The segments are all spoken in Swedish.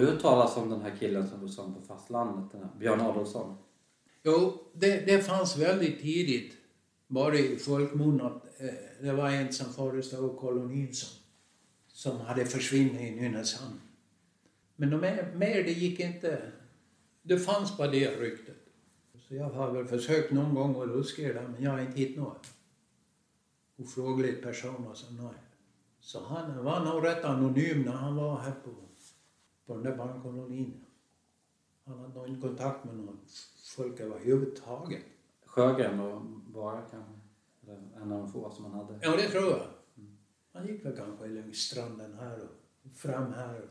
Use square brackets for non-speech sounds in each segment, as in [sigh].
Du hört talas om den här killen som du sa på fastlandet? Den här Björn Adolfsson? Jo, det, det fanns väldigt tidigt, bara i folkmun, att eh, det var en som förestod kolonin som, som hade försvunnit i Nynäshamn. Men de mer, mer det gick inte. Det fanns bara det ryktet. Så jag har väl försökt någon gång att luska i det, men jag har inte hittat något. Ofrågligt person och så nej. Så han var nog rätt anonym när han var här på, på den där barnkolonin. Han hade nog inte kontakt med någon folk överhuvudtaget. Sjögren och bara kanske? En av de få som han hade? Ja, det tror jag. Han gick väl kanske längs stranden här och fram här.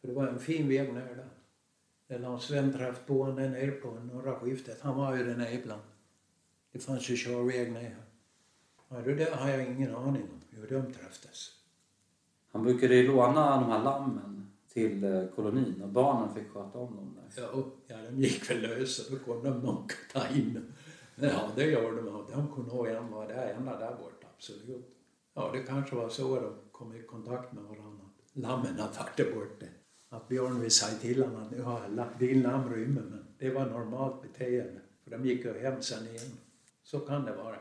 För det var en fin väg ner där. Där Lars Sven träffade på honom där nere på norra skiftet. Han var ju där nere ibland. Det fanns ju körväg ner. Ja, det där har jag ingen aning om hur de träffades. Han brukade ju låna de här lammen till eh, kolonin och barnen fick sköta om dem där. Ja, ja de gick väl lösa. Då kunde de nog ta in. Ja, det gjorde de. De kunde nog en vara där, ända där borta. Absolut. Ja, det kanske var så de kom i kontakt med varandra. Lammen hade varit där borta. Att Björn vill säga till honom att nu har din lamm rymmer. Men det var normalt beteende. För de gick ju hem sen igen. Så kan det vara.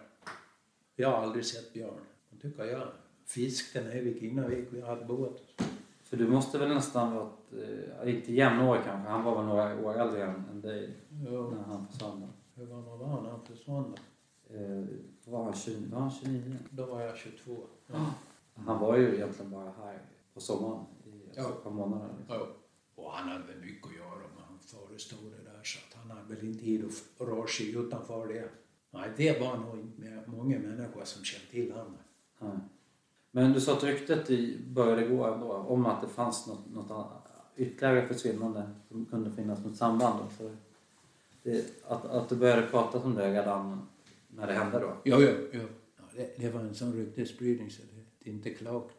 Jag har aldrig sett Björn. Det tycker jag fiskade nere vid Kinnavik. Vi hade båt. För du måste väl nästan vara, eh, inte jämnårig kanske, han var väl några år äldre än, än dig Ja, när han försvann. hur gammal var han när han försvann? Eh, var, han 20, var han 29? Då var jag 22. Han var ju egentligen bara här på sommaren i Ja. ett par månader. Liksom. Ja. Och han hade väl mycket att göra med han förestod det där så att han hade väl inte tid att röra sig utanför det. Nej, det var nog inte många människor som kände till honom. Ja. Men du sa att ryktet i- började gå ändå om att det fanns något, något annat- ytterligare försvinnande som kunde finnas något samband. Då. Så det, att, att du började prata om det redan när det hände då? Ja, ja, ja. ja det, det var en sån ryktesspridning så det, det är inte klokt.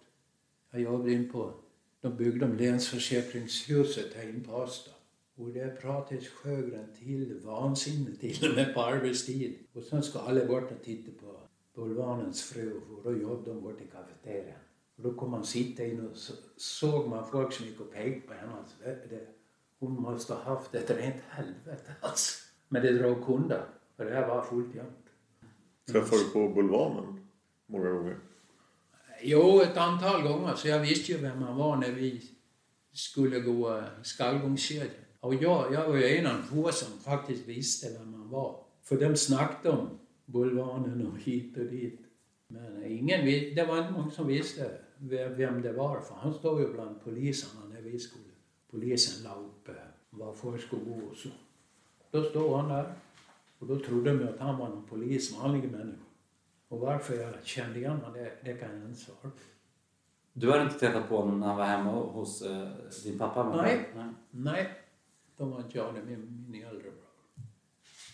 Jag jobbade in på, de byggde om länsförsäkringshuset här in på Asta. Och det pratades Sjögren till vansinne till och med på arbetstid. Och sen ska alla bort och titta på Bulvanens fru och då jobbade de bort i kafeterian. Och då kom man sitta in och så, såg man folk som gick och pekade på henne. Alltså, det, det, hon måste ha haft ett rent helvete alltså. Men det drog kunder. För det här var fullt jämt. Träffade du på Bulvanen många gånger? Jo, ett antal gånger. Så jag visste ju vem han var när vi skulle gå eh, skallgångskedjan. Och jag, jag var ju en av få som faktiskt visste vem han var. För de snackade om Bulvanen och hit och dit. Men ingen, det var inte många som visste vem det var. För han stod ju bland poliserna när vi skulle. Polisen la upp eh, var folk skulle gå och så. Då stod han där. Och då trodde de att han var någon polis, vanlig människa. Och varför jag kände igen honom, det, det kan jag inte svara på. Du hade inte träffat på honom när han var hemma hos eh, din pappa? Nej. Nej. Nej, de var inte jag, det min, min äldre bror.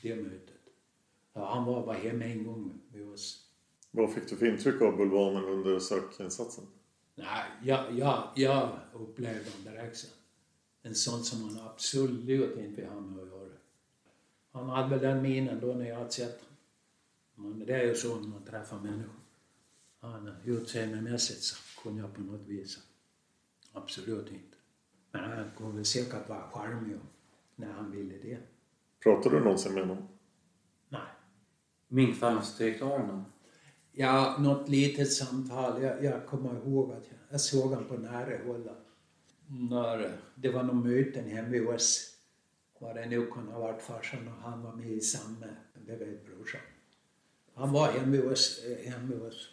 Det mötet. Ja, han var bara hemma en gång med oss. Vad fick du för intryck av Bulvanen under sökinsatsen? Nej, jag, jag, jag upplevde honom direkt sen. En sån som man absolut inte vill ha med att göra. Han hade väl den minen då när jag hade sett honom. Men det är ju så när man träffar människor. Han utseendemässigt så kunde jag på något vis absolut inte. Men han kunde säkert vara charmig när han ville det. Pratade du någonsin med honom? Nej. Minkfarmsdirektören då? Ja, något litet samtal. Jag, jag kommer ihåg att jag, jag såg honom på nära håll. När det var någon möten hemma hos oss. Vad det nu kunde ha varit farsan och han var med i samma, det vet brorsan. Han var hemma hos oss. eh, Hemma hos oss.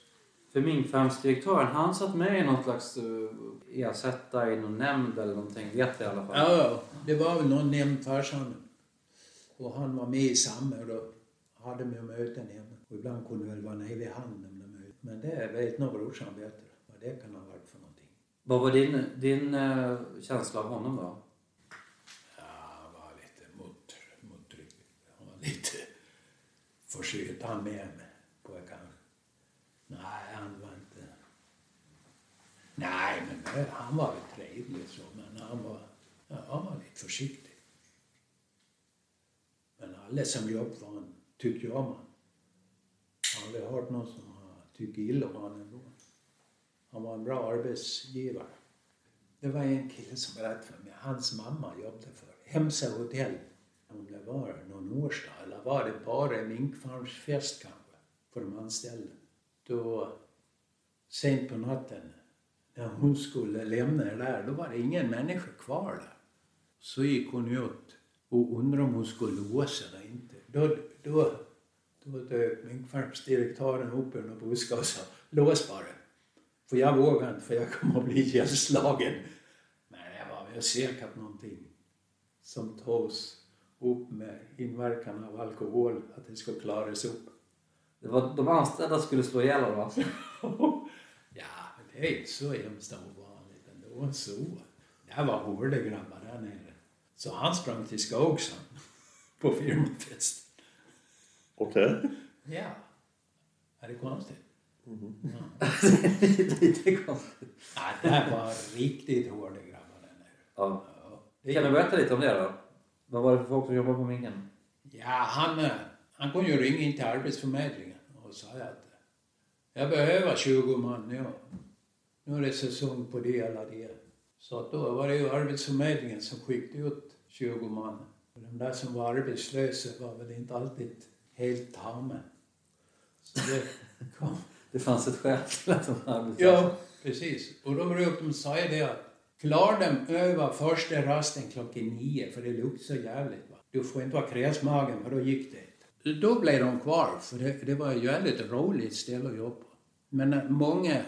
För minkfarmsdirektören, han satt med i någon slags uh, ersättare i någon nämnd eller någonting, vet jag i alla fall. Ja, det var väl någon nämnd farsan. Och han var med i samma då hade vi möten hemma. Och ibland kunde det väl vara nere vid handen med möten. Men det vet nog brorsan bättre vad det kan ha varit för någonting. Vad var din, din eh, känsla av honom då? Ja, han var lite mot, mottryck. Han var lite försökt han med mig kanske. Nej, han var inte... Nej, men han var väl trevlig så, men han var, ja, han var lite försiktig. Men alla som jobbade för honom tyckte jag om honom. Jag har aldrig hört någon som har tyckt illa om honom ändå. Han var en bra arbetsgivare. Det var en kille som berättade för mig. Hans mamma jobbade för Hemsa hotell. Om det var någon årsdag eller var det bara en minkfarmsfest kanske för de anställda. Då sent på natten när hon skulle lämna det där, då var det ingen människa kvar där. Så gick hon ut och undrade om hon skulle låsa eller inte. Då, då, då dök minkfarmsdirektören upp ur någon buske och sa lås bara. För jag vågar inte för jag kommer att bli ihjälslagen. Men det var väl säkert någonting som togs upp med inverkan av alkohol, att det skulle klaras upp. Det var, de anställda skulle slå ihjäl honom alltså. [laughs] ja, men det är inte så hemskt ovanligt ändå. Så. Det var hårda grabbar där nere. Så han sprang till skogs han, [laughs] på firmafest. Okej. Ja. Är det konstigt? [laughs] Lite konstigt. Ja, det var riktigt hårda grabbar där nere. Ja. Ja, Kan du berätta lite om det då? Vad var det för folk som jobbade på minken? Ja, han, eh, han kunde ju ringa in till Arbetsförmedlingen och säga att jag behöver 20 man nu. Nu är det säsong på det eller det. Så att då var det ju Arbetsförmedlingen som skickade ut 20 man. Och de där som var arbetslösa var väl inte alltid helt tama. Så det [laughs] kom. Det fanns ett skäl till att de var arbetslösa. Ja, precis. Och då brukade de säga det att klar dem över första rasten klockan nio för det luktar så jävligt. Va? Du får inte vara kräsmagen för då gick det. Då blev de kvar för det, det var ju ett väldigt roligt ställe att jobba. Men många,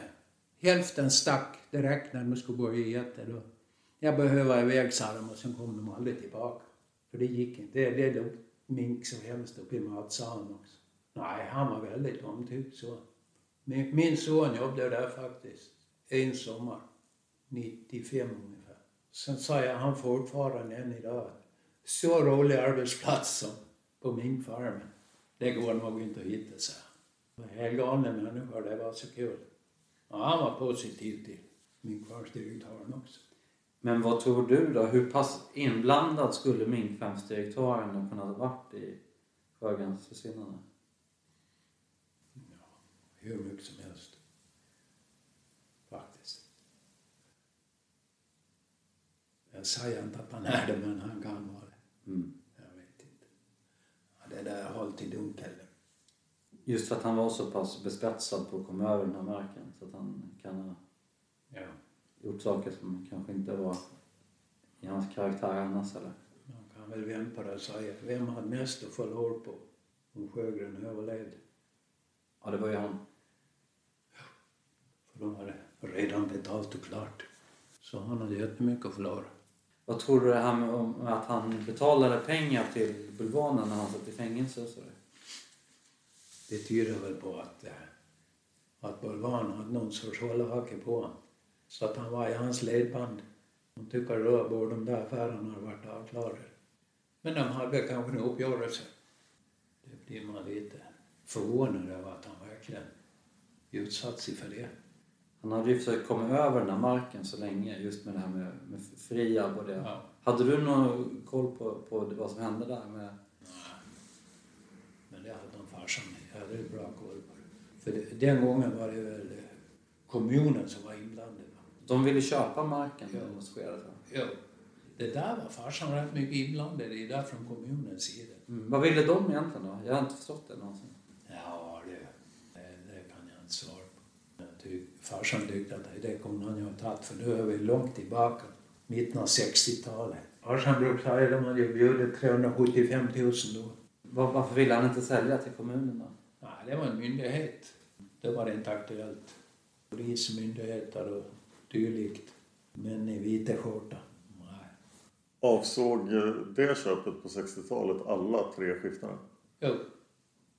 hälften stack direkt när de skulle börja äta. Då. Jag behöver iväg sa de och sen kom de aldrig tillbaka. För det gick inte. Det, det låg mink som helst uppe i matsalen också. Nej, han var väldigt omtyckt så. Min, min son jobbade där faktiskt en sommar, 95 ungefär. Sen säger han fortfarande än idag att så rolig arbetsplats som på minkfarmen, det går nog inte att hitta, så. Helgalna människor, det var så kul. Ja, han var positiv till minkfarmsdirektören också. Men vad tror du då? Hur pass inblandad skulle minkfarmsdirektören ha kunnat varit i Sjögrens försvinnande? Hur mycket som helst. Faktiskt. Jag säger inte att han är det, men han kan vara det. Mm. Jag vet inte. Ja, det där har hållit i dunkel. Just för att han var så pass bespetsad på att komma över den här marken så att han kan ha Ja. Gjort saker som kanske inte var i hans karaktär annars eller? kan väl det och säga, vem hade mest att förlora på om Sjögren överlevde? Ja, det var ju han. För de hade redan betalt och klart. Så han hade jättemycket att förlora. Vad tror du det här med om att han betalade pengar till bulvanen när han satt i fängelse och sådär? Det tyder väl på att, eh, att Bulvan hade någon sorts hållhake på honom. Så att han var i hans ledband. De tycker då borde de där affärerna ha varit avklarade. Men de hade kanske en uppgörelse. Det blir man lite förvånad över att han verkligen utsatt sig för det. Han hade ju försökt komma över den här marken så länge just med det här med, med Friab och det. Ja. Hade du någon koll på, på vad som hände där med... Men det hade de farsan. Jag hade bra koll på det. För det, den gången var det väl kommunen som var inblandad. De ville köpa marken Ja. ja. hos Skedar. Ja. Det där var farsan rätt mycket inblandad i där från kommunens sida. Mm. Vad ville de egentligen då? Jag har inte förstått det någonsin. Ja, det, det, det kan jag inte svara på. Tyck, farsan tyckte att det kunde han ju ha tagit för då är vi långt tillbaka. Mitten av 60-talet. Farsan brukade säga att de hade ju bjudit 375 000 då. Var, varför ville han inte sälja till kommunen då? Nej, det var en myndighet. Då var det inte aktuellt. Polismyndigheter och dylikt. Män i vita skjorta. Nej. Avsåg det köpet på 60-talet alla tre skiftena? Jo,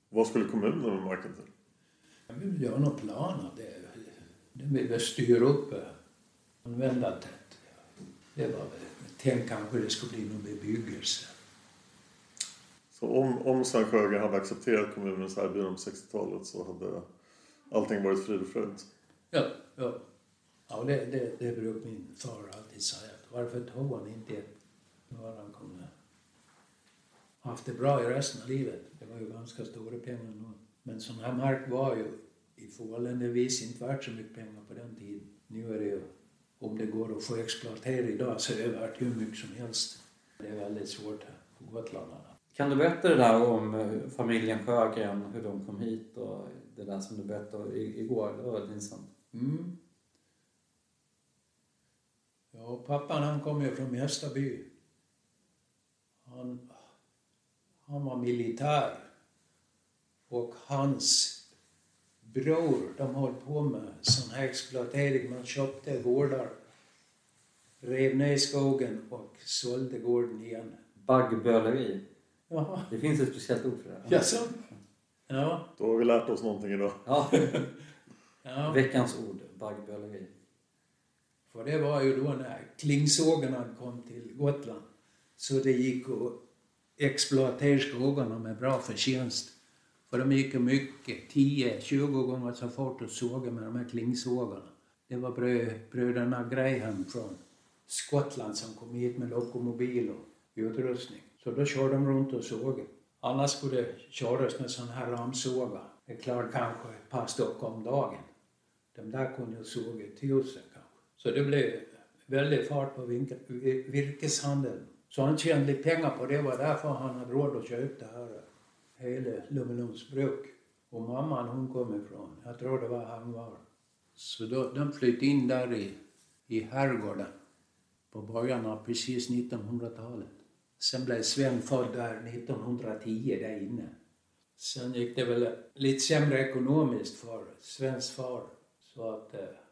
Vad skulle kommunen med marken till? jag vill göra någon plan av det. Det vill väl styra upp eh, användartätt. Det var väl tänk kanske det skulle bli någon bebyggelse. Så om, om Sven Sjögren hade accepterat kommunens erbjudande på 60-talet så hade allting varit frid och fröjd. Ja, ja. Ja, det, det, det brukar min far alltid säga. Att varför tog han inte ett? Nu hade han kunnat haft det bra i resten av livet. Det var ju ganska stora pengar då. Men sån här mark var ju i förhållandevis inte värt så mycket pengar på den tiden. Nu är det ju, om det går att få exploatera idag så är det värt hur mycket som helst. Det är väldigt svårt här på Gotland. Kan du berätta det där om eh, familjen Sjögren, hur de kom hit och det där som du berättade igår? Det var väldigt intressant. Mm. Ja, pappan han kom ju från Mjästaby. Han, han var militär. Och hans bror, de höll på med sån här exploatering. Man köpte gårdar, rev ner skogen och sålde gården igen. Baggböleri. Jaha, Det finns ett speciellt ord för det. jaså? Ja, Då har vi lärt oss någonting idag. Ja. [laughs] ja. Veckans ord, baggböleri. För det var ju då när klingsågarna kom till Gotland. Så det gick att exploatera skogarna med bra förtjänst. För de gick ju mycket, 10-20 gånger så fort att såga med de här klingsågarna. Det var brö, bröderna Graham från Skottland som kom hit med lokomobil och utrustning. Så då körde de runt och sågade. Annars skulle det köras med sån här ramsågar. Det klarade kanske ett par stock om dagen. De där kunde ju såga tusen. Så det blev väldigt fart på virkeshandeln. Så han tjänade pengar på det. var därför han hade råd att köpa det här hela Lummelunds bruk. Och mamman hon kom ifrån, jag tror det var Hangvar. Så då, de flyttade in där i, i herrgården på början av precis 1900-talet. Sen blev Sven född där 1910 där inne. Sen gick det väl lite sämre ekonomiskt för Svens far. Så att eh,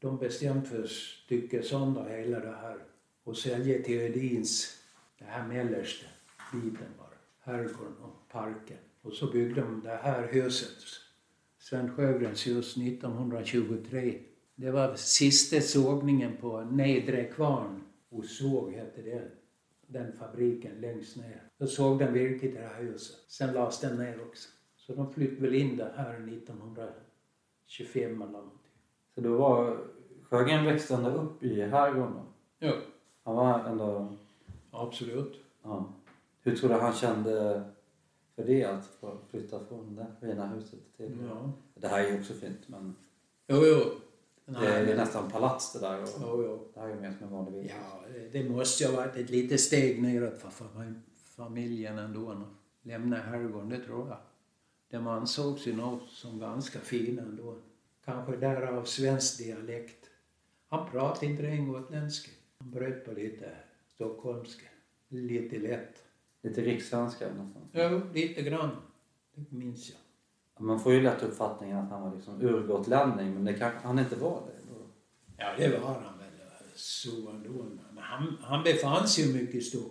de bestämde för att stycka sönder hela det här och sälja till Ödins, det här mellersta biten bara. Herrgården och parken. Och så byggde de det här huset, Sven Sjögrens hus, 1923. Det var sista sågningen på Nedre Kvarn. Och såg hette det. Den fabriken längst ner. Då såg den virke i det här huset. Sen lades den ner också. Så de flyttade väl in det här 1925 eller. Så då var Sjögren växte ändå upp i herrgården då? Ja, Han var ändå... absolut. Ja. Hur tror du han kände för det att få flytta från det fina huset till... Ja. Det här är ju också fint men Jo, jo. det är ju nästan palats det där och Jo, jo. det här är ju mer som en vanlig villa. Ja, det- det måste ju ha varit ett litet steg neråt för fam- familjen ändå. Lämna herrgården, det tror jag. De ansågs ju nog som ganska fina ändå. Kanske därav svensk dialekt. Han pratade inte ren gotländska. Han bröt på lite stockholmska. lite lätt. Lite rikssvenska nästan. Jo, lite grann. Det minns jag. Man får ju lätt uppfattningen att han var liksom urgotlänning men det kanske han inte var det. Då. Ja, det var han väl. Så ändå. Men han, han befann sig ju mycket i Stockholm.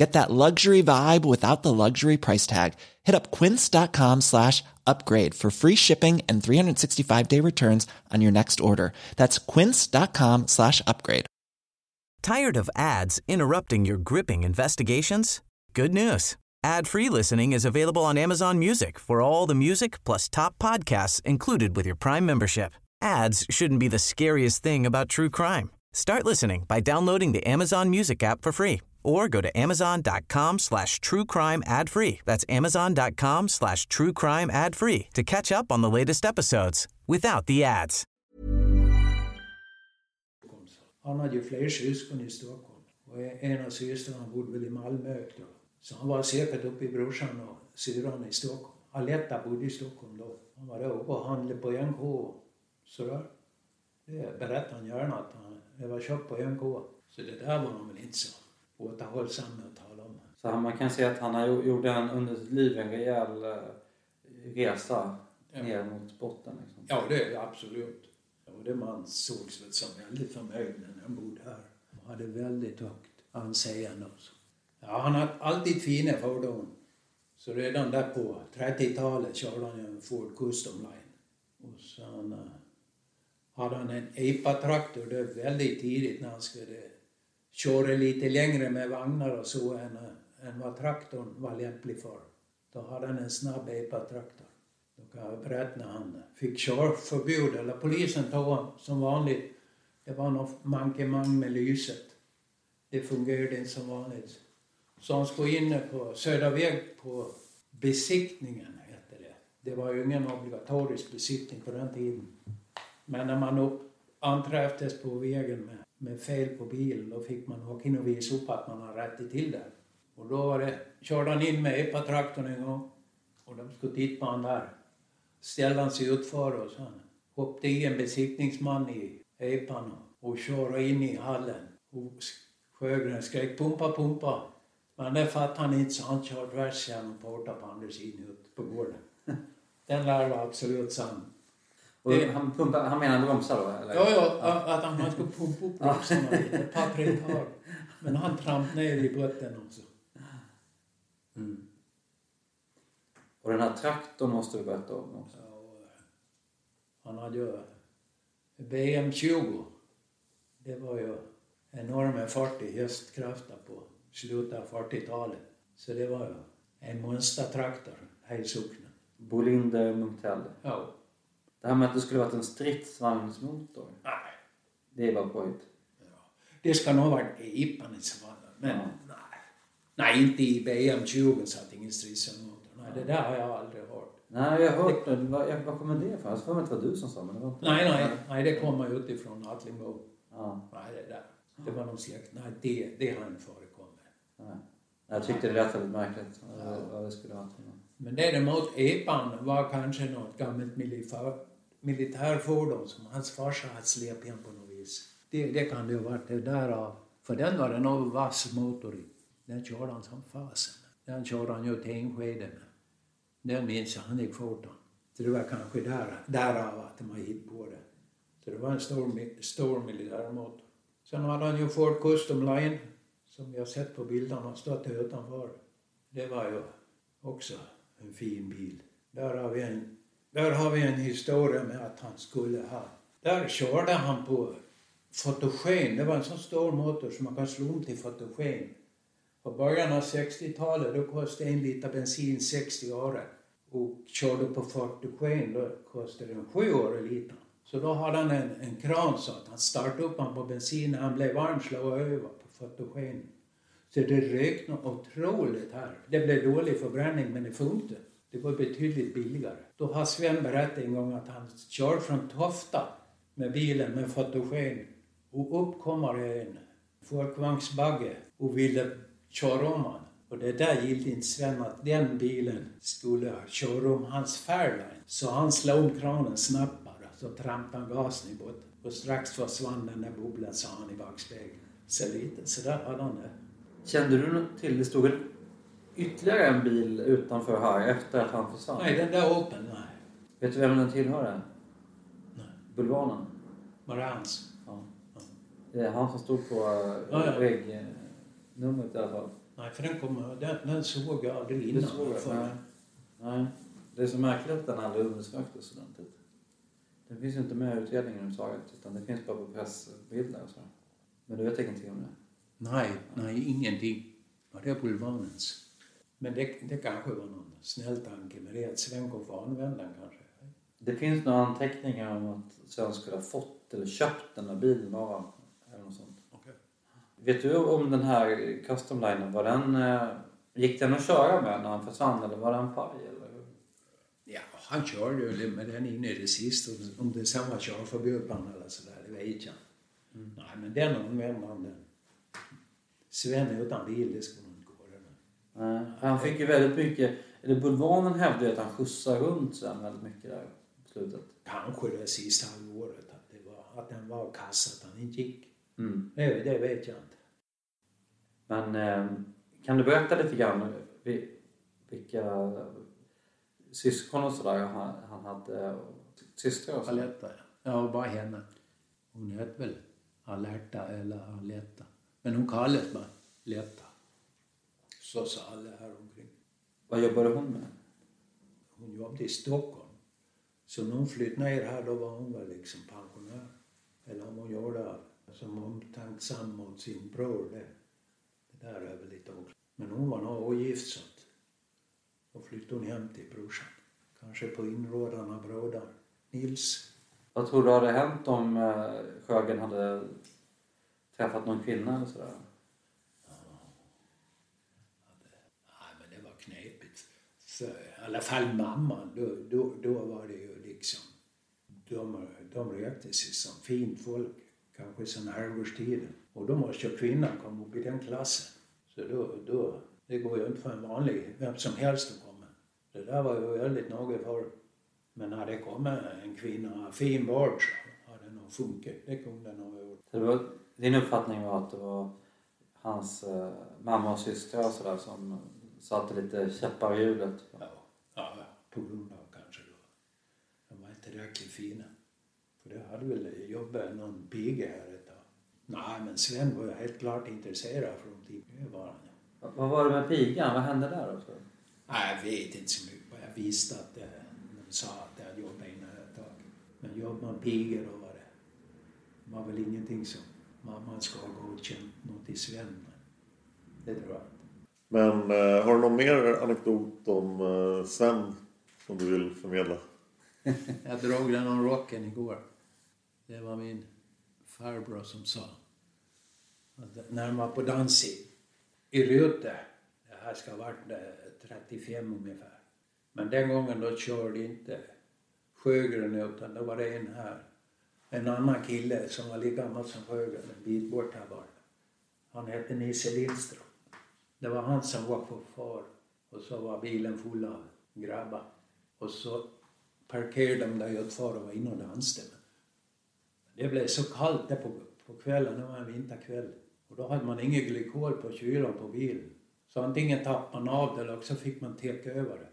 Get that luxury vibe without the luxury price tag. Hit up quince.com slash upgrade for free shipping and 365 day returns on your next order. That's quince.com slash upgrade. Tired of ads interrupting your gripping investigations? Good news. Ad-free listening is available on Amazon Music for all the music plus top podcasts included with your Prime membership. Ads shouldn't be the scariest thing about true crime. Start listening by downloading the Amazon Music app for free or go to amazon.com slash true crime ad free. That's amazon.com slash true crime ad free to catch up on the latest episodes without the ads. Han hade ju fler syskon i Stockholm. Och en av systrarna bodde väl i Malmö då. Så han var säkert uppe i brorsan och syrran i Stockholm. Aletta bodde i Stockholm då. Han var där uppe och handlade på NK. Sådär. Det berättade han gärna att han, det var köpt på NK. Så det där var han väl inte så återhållsam med att tala om. Så han- man kan säga att han gjorde en, under sitt liv en rejäl eh, resa Ja. ner mot botten. Liksom. Ja, det är det absolut. Och det man sågs väl som väldigt förmögen när han bodde här. Och hade väldigt högt anseende också. Ja, han har alltid fina fordon. Så redan där på 30-talet körde han en Ford Custom Line. Och sen eh, hade han en EPA-traktor det var väldigt tidigt när han skulle köra lite längre med vagnar och så än, än vad traktorn var lämplig för. Då hade han en snabb EPA-traktor. Då kan jag berätta när han fick körförbud, eller polisen tog honom som vanligt. Det var något mankemang med lyset. Det fungerade inte som vanligt. Så han skulle in på Södra väg på besiktningen, hette det. Det var ju ingen obligatorisk besiktning på den tiden. Men när man upp anträffades på vägen med, med fel på bilen, då fick man åka in och visa upp att man har rättat till det. Och då var det, körde han in med epatraktorn en gång och de skulle titta på han där. Ställde han sig utför och sen hoppade i en besiktningsman i epan och körde in i hallen. Och Sjögren skrek pumpa, pumpa. Men det fattade han inte så han körde tvärs genom porten på andra sidan ut på gården. [laughs] Den där var absolut sann. Det- han, pumpar, han menar bromsar då? Eller? Ja, ja, att han man skulle pumpa upp bromsarna lite, ett par, tre. Men han trampade ner i botten också. Mm. Och den här traktorn måste du berätta om också. Ja, Han hade ju BM20. Det var ju enorma 40 hästkrafter på slutet av 40-talet. Så det var ju en monstertraktor, hela socknen. Bolinder Munktell. Ja. Det här med att det skulle varit en stridsvagnsmotor. Nej. Det var påhitt. Det ska nog ha varit i Ippan i så fall. Men Ja. nej. Nej, inte i BM20 satt ingen stridsmotor. Nej, det där har jag aldrig hört. Nej, jag har hört det. Vad, vad kommer det ifrån? Jag får mig att det var du som sa men det var inte Nej, nej, nej, det kommer utifrån Atlingbo. Ja, Nej, det där. Det var någon släkt. Nej, det, det har inte förekommit. nej. Jag tyckte det lät väldigt märkligt. Vad, vad det skulle vara för. Men däremot epan var kanske något gammalt militär, militärfordon som hans farsa hade släpat hem på något vis. Det, det kan det ha varit det därav. För den var det nog vass motor i. Den körde han som fasen. Den körde han ju till Enskede med. Den minns jag, han gick fort han. Så det var kanske där, därav att de har hittat på det. Så det var en stor, stor militärmotor. Sen hade han ju Ford Custom Line som vi har sett på bilderna och stått utanför. Det var ju också en fin bil. Där har vi en, där har vi en historia med att han skulle ha... Där körde han på fotogen. Det var en så stor motor som man kan slå om till fotogen. På början av 60-talet då kostade en liter bensin 60 öre. Och körde på fotogen då kostade den 7 öre litern. Så då hade han en, en kran så att han startade upp han på bensin när han blev varm slog över på fotogen. Så det rökte något otroligt här. Det blev dålig förbränning men det funkade. Det var betydligt billigare. Då har Sven berättat en gång att han kör från Tofta med bilen med fotogen och upp kommer en folkvagnsbagge och ville köra om han. Och det där gillade inte Sven att den bilen skulle köra om hans Fairline. Så han slog om kranen snabbt bara, så trampade han gasen i botten. Och strax försvann den där bubblan, sa han i backspegeln. Så lite, sådär hade han det. Kände du något till, det stod ytterligare en bil utanför här efter att han försvann? Nej, den där Opel, nej. Vet du vem den tillhörde? Nej. Bulvanen? Var det hans? Ja. Det är han som stod på Ja, ja. väggnumret i alla fall. Nej, för den, kom, den, den såg jag aldrig innan. Det såg För- nej. Nej. Det är så märkligt att den aldrig undersöktes ordentligt. Den finns ju inte med i utredningen överhuvudtaget utan det finns bara på pressbilder och så. Men du vet ingenting om det? Nej, nej, ingenting. Var det bulvanens? Men det, det kanske var någon snäll tanke med det, att Sven kom få använda den kanske. Det finns några anteckningar om att Sven skulle ha fått eller köpt den där bilen av honom. Eller något sånt. Okej. Vet du om den här custom linen, var den, eh, gick den att köra med när han försvann eller var den paj? Eller? Ja, han körde ju med den in i det sista. Om det sen var körförbud på eller sådär, det vet jag inte. Nej, men den använde han den. Sven utan bil, det skulle nog inte gå. det där. Nej, han fick ju väldigt mycket, eller Bulvanen hävdade ju att han skjutsade runt Sven väldigt mycket där på slutet. Kanske det sista halvåret, att, det var, att den var kass, att han inte gick. Mm. Det, det vet jag inte. Men eh, kan du berätta lite grann vi- vilka syskon och sådär han, han hade? Systrar och så? Aletta, ja. Ja, bara henne. Hon hette väl Alerta eller Aletta. Men hon kallades bara Letta. Så sa alla här omkring. Vad jobbade hon med? Hon jobbade i Stockholm. Så när hon flyttade ner här då var hon väl liksom pensionär. Eller om hon gjorde som omtänksam mot sin bror. Det, det där är väl lite också. Men hon var nog ogift så att då flyttade hon hem till brorsan. Kanske på inrådan av brodern Nils. Vad tror du hade hänt om eh, Sjögren hade träffat någon kvinna eller sådär? Nej, men det var knepigt. För, I alla fall mamman, då, då, då var det ju liksom... De, de rökte sig som fint folk, kanske sen halvårstiden. Och då måste ju kvinnan komma upp i den klassen. Så då, då, det går ju inte för en vanlig, vem som helst att komma. Det där var ju väldigt noga för. Men hade det kommit en kvinna, en fin bard, så hade det nog funkat. Det kunde det nog ha gjort. Så var, din uppfattning var att det var hans äh, mamma och systrar och sådär som satte lite käppar i hjulet? Ja, ja, på grund av kanske då. De var inte tillräckligt fina. För det hade väl jobbat någon piga här ett tag. Nej, men Sven var ju helt klart intresserad från tid. Det var han. Vad- var det med pigan? Vad hände där du? Nej, jag vet inte så mycket. Jag visste att eh, de sa att jag jobbat innan ett tag. Men jobbar man piga då var det, var väl ingenting som mamman ska ha godkänt något i Sven. Det tror jag. Men eh, har du någon mer anekdot om eh, Sven som du vill förmedla? [laughs] Jag drog den om rocken igår. Det var min farbror som sa. Att när man var på dans i, i Rute, det här ska ha varit eh, 35 ungefär. Men den gången då körde inte Sjögren utan då var det en här. En annan kille som var lika gammal som Sjögren, en bit bort här bara. Han hette Nisse Lindström. Det var han som var chaufför och så var bilen full av grabbar. Och så parkerade de där utanför och var inne och dansade. Det blev så kallt där på, på kvällen, det var en vinterkväll. Och då hade man ingen glykol på kylan på bilen. Så antingen tappade man av det eller också fick man täcka över det.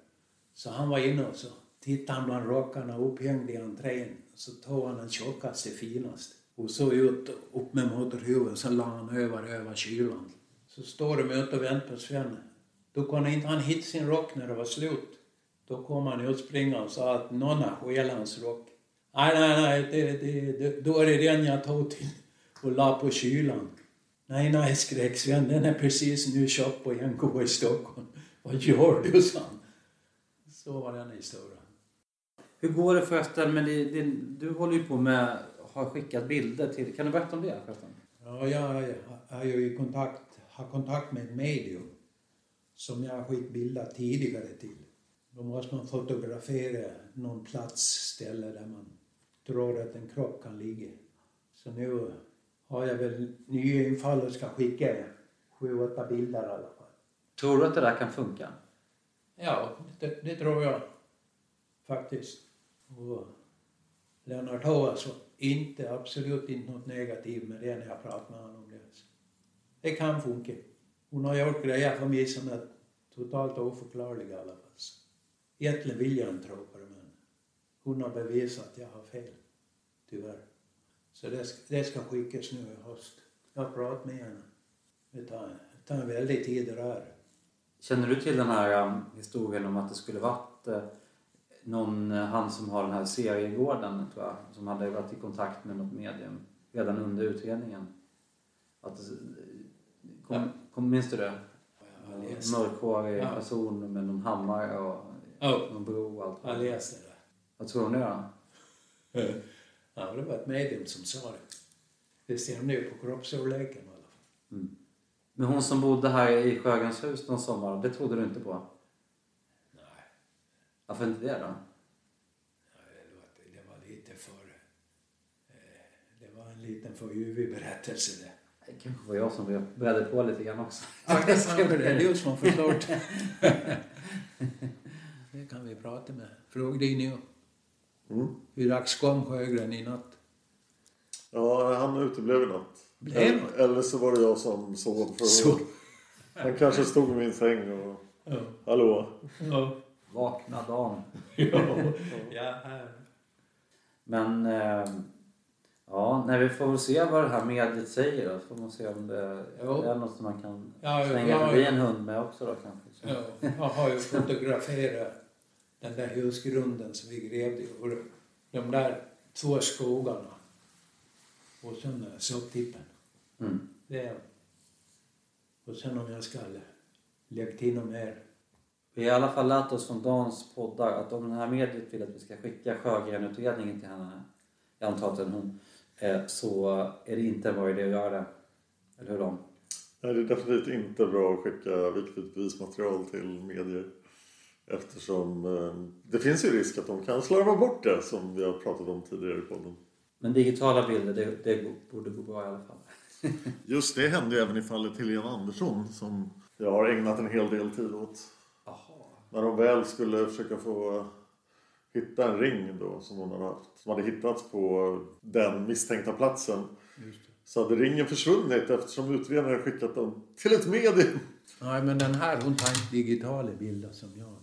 Så han var inne och så tittade han bland rockarna upphängd i entrén. Så tog han den tjockaste, finaste och så ut upp med motorhuven så la han över över kylan. Så står de ute och väntar på Sven. Då kunde inte han hitta sin rock när det var slut. Då kom han ut springande och sa att någon har stjält hans rock. Nej, nej, nej, det, det, det, då är det den jag tog till och la på kylan. Nej, nej, skrek Sven, den är precis nu köpt på NK i Stockholm. [laughs] Vad gör du, sa han. Så var den historien. Hur går det förresten med det, det, Du håller ju på med har skickat bilder till... Kan du berätta om det förresten? Ja, jag är ju i kontakt, har kontakt med ett medium som jag har skickat bilder tidigare till. Då måste man fotografera någon plats, ställe där man tror att en kropp kan ligga. Så nu har jag väl nya infall och ska skicka sju, åtta bilder i alla fall. Tror du att det där kan funka? Ja, det, det tror jag faktiskt. Och Lennart har alltså inte, absolut inte något negativt med det när jag pratar med honom om det. Kan funka. Hon har gjort grejer för mig som är totalt oförklarliga i alla fall. Egentligen vill jag inte tro på det men hon har bevisat att jag har fel. Tyvärr. Så det ska, det ska skickas nu i höst. Jag har pratat med henne. Det tar, det tar en väldig tid det där. Känner du till den här um, historien om att det skulle varit uh, någon, uh, han som har den här seriegården tror jag, som hade varit i kontakt med något medium redan under utredningen? Att, det- kom, Ja. kom, minns du det? Mörkhårig Ja. person med någon hammare och Ja. någon bro och allt. jag har läst det Vad tror det då? Ja, det var ett medium som sa det. Det stämde ju på kroppsstorleken i alla fall. Men hon som bodde här i Sjögrens hus någon sommar, det trodde du inte på? Nej, Varför inte det då? det var, lite för... eh, Det var en liten för yvig berättelse det. Kanske var jag som bredde på lite grann också. Ja, det kanske [laughs] det är du som har förstått. det kan vi prata med. Fråga dig nu. Mm. Hur dags kom Sjögren i natt? Ja, han uteblev i natt. Blev han? Eller så var det jag som sov. För Så. Han kanske stod i min säng och... Ja. Hallå? Ja. Vakna Dan. [laughs] ja. Men eh, ja, nej, vi får väl se vad det här mediet säger då. Så får man se om det Jo. är något som man kan Ja, slänga ja, förbi ja. en hund med också då kanske. Ja, jag har ju fotograferat den där husgrunden som vi grävde och de där två skogarna och sen soptippen. Mm. Det och sen om jag ska lägga till något mer. Vi har i alla fall lärt oss från Dans poddar att om det här mediet vill att vi ska skicka Sjögren-utredningen till henne, jag antar att det är en hon, så är det inte en bra idé att göra det. Eller hur Dan? Nej, det är definitivt inte bra att skicka viktigt bevismaterial till medier. Eftersom eh, det finns ju risk att de kan slarva bort det som vi har pratat om tidigare i podden. Men digitala bilder, det, det borde gå bra i alla fall. [laughs] Just det hände ju även i fallet Helena Andersson som jag har ägnat en hel del tid åt. När de väl skulle försöka få hitta en ring då som hon hade haft. Som hade hittats på den misstänkta platsen. Så hade ringen försvunnit eftersom utredaren hade skickat den till ett medium. Nej, men den här hon tar inte digitala bilder som jag.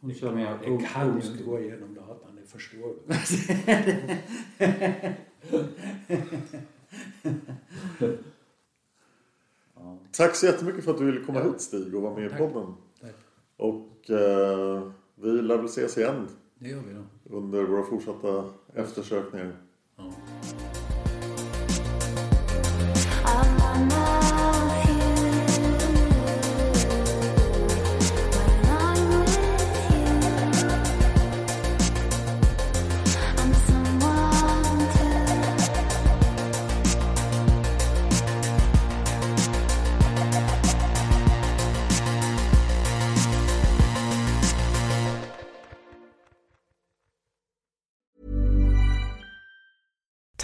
Hon kör med Det kan ju inte gå igenom datan, det förstår du. Tack så jättemycket för att du ville komma hit Stig och vara med i Tack. podden. Tack. Och eh, vi lär väl ses igen Det gör vi då. under våra fortsatta eftersökningar. Ja.